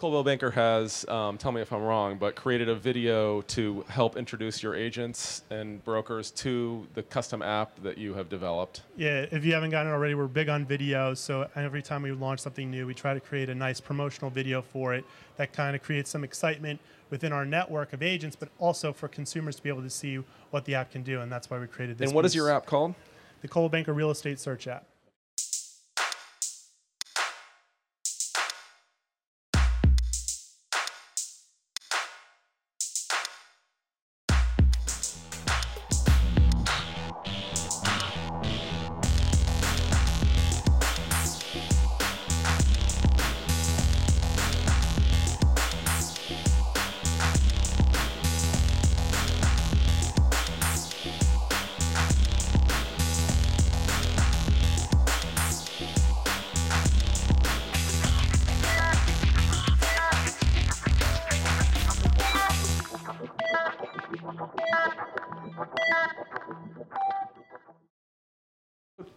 Coldwell Banker has, um, tell me if I'm wrong, but created a video to help introduce your agents and brokers to the custom app that you have developed. Yeah, if you haven't gotten it already, we're big on video. So every time we launch something new, we try to create a nice promotional video for it that kind of creates some excitement within our network of agents, but also for consumers to be able to see what the app can do. And that's why we created this. And what is piece. your app called? The Coldwell Banker Real Estate Search app.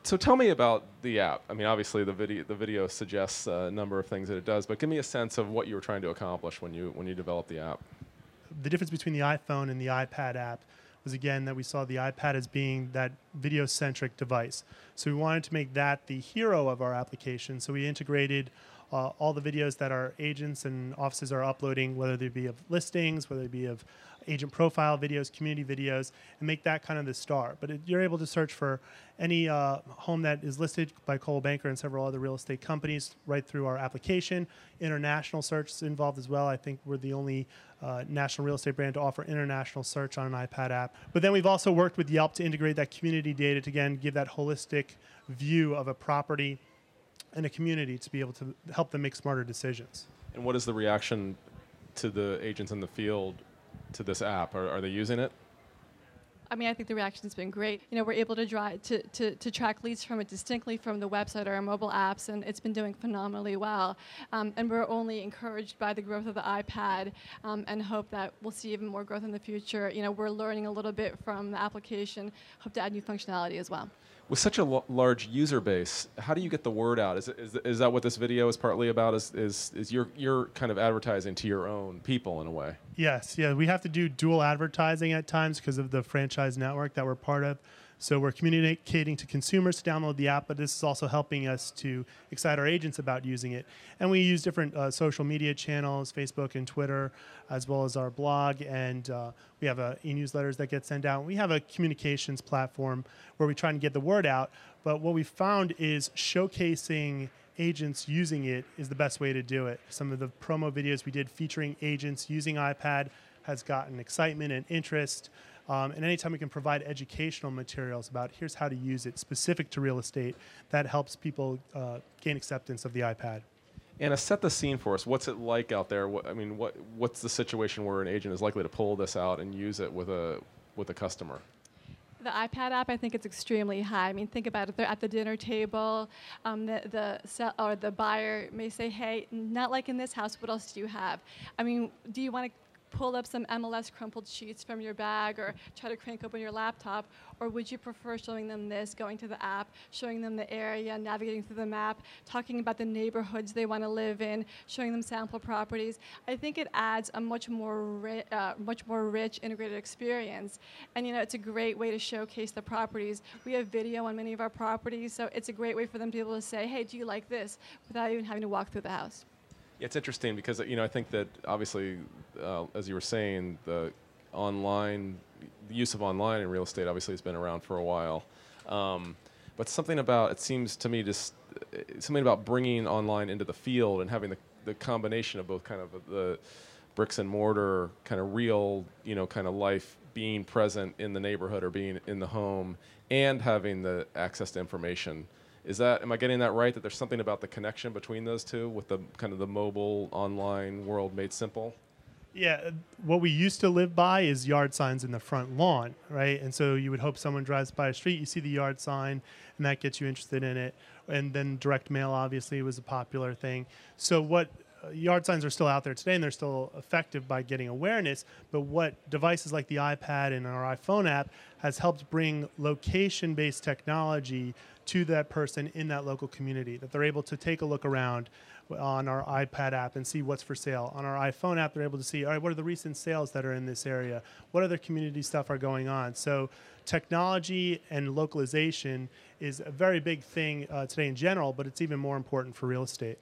So tell me about the app. I mean, obviously the video the video suggests a number of things that it does, but give me a sense of what you were trying to accomplish when you when you developed the app. the difference between the iPhone and the iPad app was again that we saw the iPad as being that video centric device. So we wanted to make that the hero of our application. So we integrated uh, all the videos that our agents and offices are uploading, whether they be of listings, whether they be of agent profile videos, community videos, and make that kind of the star. But it, you're able to search for any uh, home that is listed by Coldwell Banker and several other real estate companies right through our application. International search is involved as well. I think we're the only uh, national real estate brand to offer international search on an iPad app. But then we've also worked with Yelp to integrate that community data to again give that holistic view of a property and a community to be able to help them make smarter decisions. And what is the reaction to the agents in the field to this app? Are, are they using it? I mean, I think the reaction's been great. You know, we're able to, drive, to, to, to track leads from it distinctly from the website or our mobile apps, and it's been doing phenomenally well. Um, and we're only encouraged by the growth of the iPad um, and hope that we'll see even more growth in the future. You know, we're learning a little bit from the application, hope to add new functionality as well. With such a large user base, how do you get the word out? Is, it, is, is that what this video is partly about? Is, is, is your, your kind of advertising to your own people in a way? Yes, yeah, we have to do dual advertising at times because of the franchise network that we're part of. So we're communicating to consumers to download the app, but this is also helping us to excite our agents about using it. And we use different uh, social media channels, Facebook and Twitter, as well as our blog, and uh, we have uh, e-newsletters that get sent out. We have a communications platform where we try and get the word out. But what we found is showcasing agents using it is the best way to do it. Some of the promo videos we did featuring agents using iPad has gotten excitement and interest. Um, and anytime we can provide educational materials about here's how to use it specific to real estate, that helps people uh, gain acceptance of the iPad. Anna, set the scene for us. What's it like out there? What, I mean, what, what's the situation where an agent is likely to pull this out and use it with a, with a customer? The iPad app, I think it's extremely high. I mean, think about it. They're at the dinner table. Um, the the sell, or the buyer may say, "Hey, not like in this house. What else do you have?" I mean, do you want to pull up some MLS crumpled sheets from your bag or try to crank open your laptop? Or would you prefer showing them this, going to the app, showing them the area, navigating through the map, talking about the neighborhoods they want to live in, showing them sample properties? I think it adds a much more, ri- uh, much more rich integrated experience. And you know, it's a great way to showcase the properties. We have video on many of our properties, so it's a great way for them to be able to say, hey, do you like this? Without even having to walk through the house. It's interesting because you know I think that obviously, uh, as you were saying, the online the use of online in real estate obviously has been around for a while, um, but something about it seems to me just something about bringing online into the field and having the, the combination of both kind of the bricks and mortar kind of real you know kind of life being present in the neighborhood or being in the home and having the access to information is that am I getting that right? That there's something about the connection between those two with the kind of the mobile online world made simple. Yeah, uh, what we used to live by is yard signs in the front lawn, right? And so you would hope someone drives by a street, you see the yard sign, and that gets you interested in it. And then direct mail obviously was a popular thing. So what yard signs are still out there today and they're still effective by getting awareness. But what devices like the iPad and our iPhone app has helped bring location based technology to that person in that local community, that they're able to take a look around on our iPad app and see what's for sale. On our iPhone app, they're able to see, all right, what are the recent sales that are in this area? What other community stuff are going on? So, technology and localization is a very big thing uh, today in general, but it's even more important for real estate.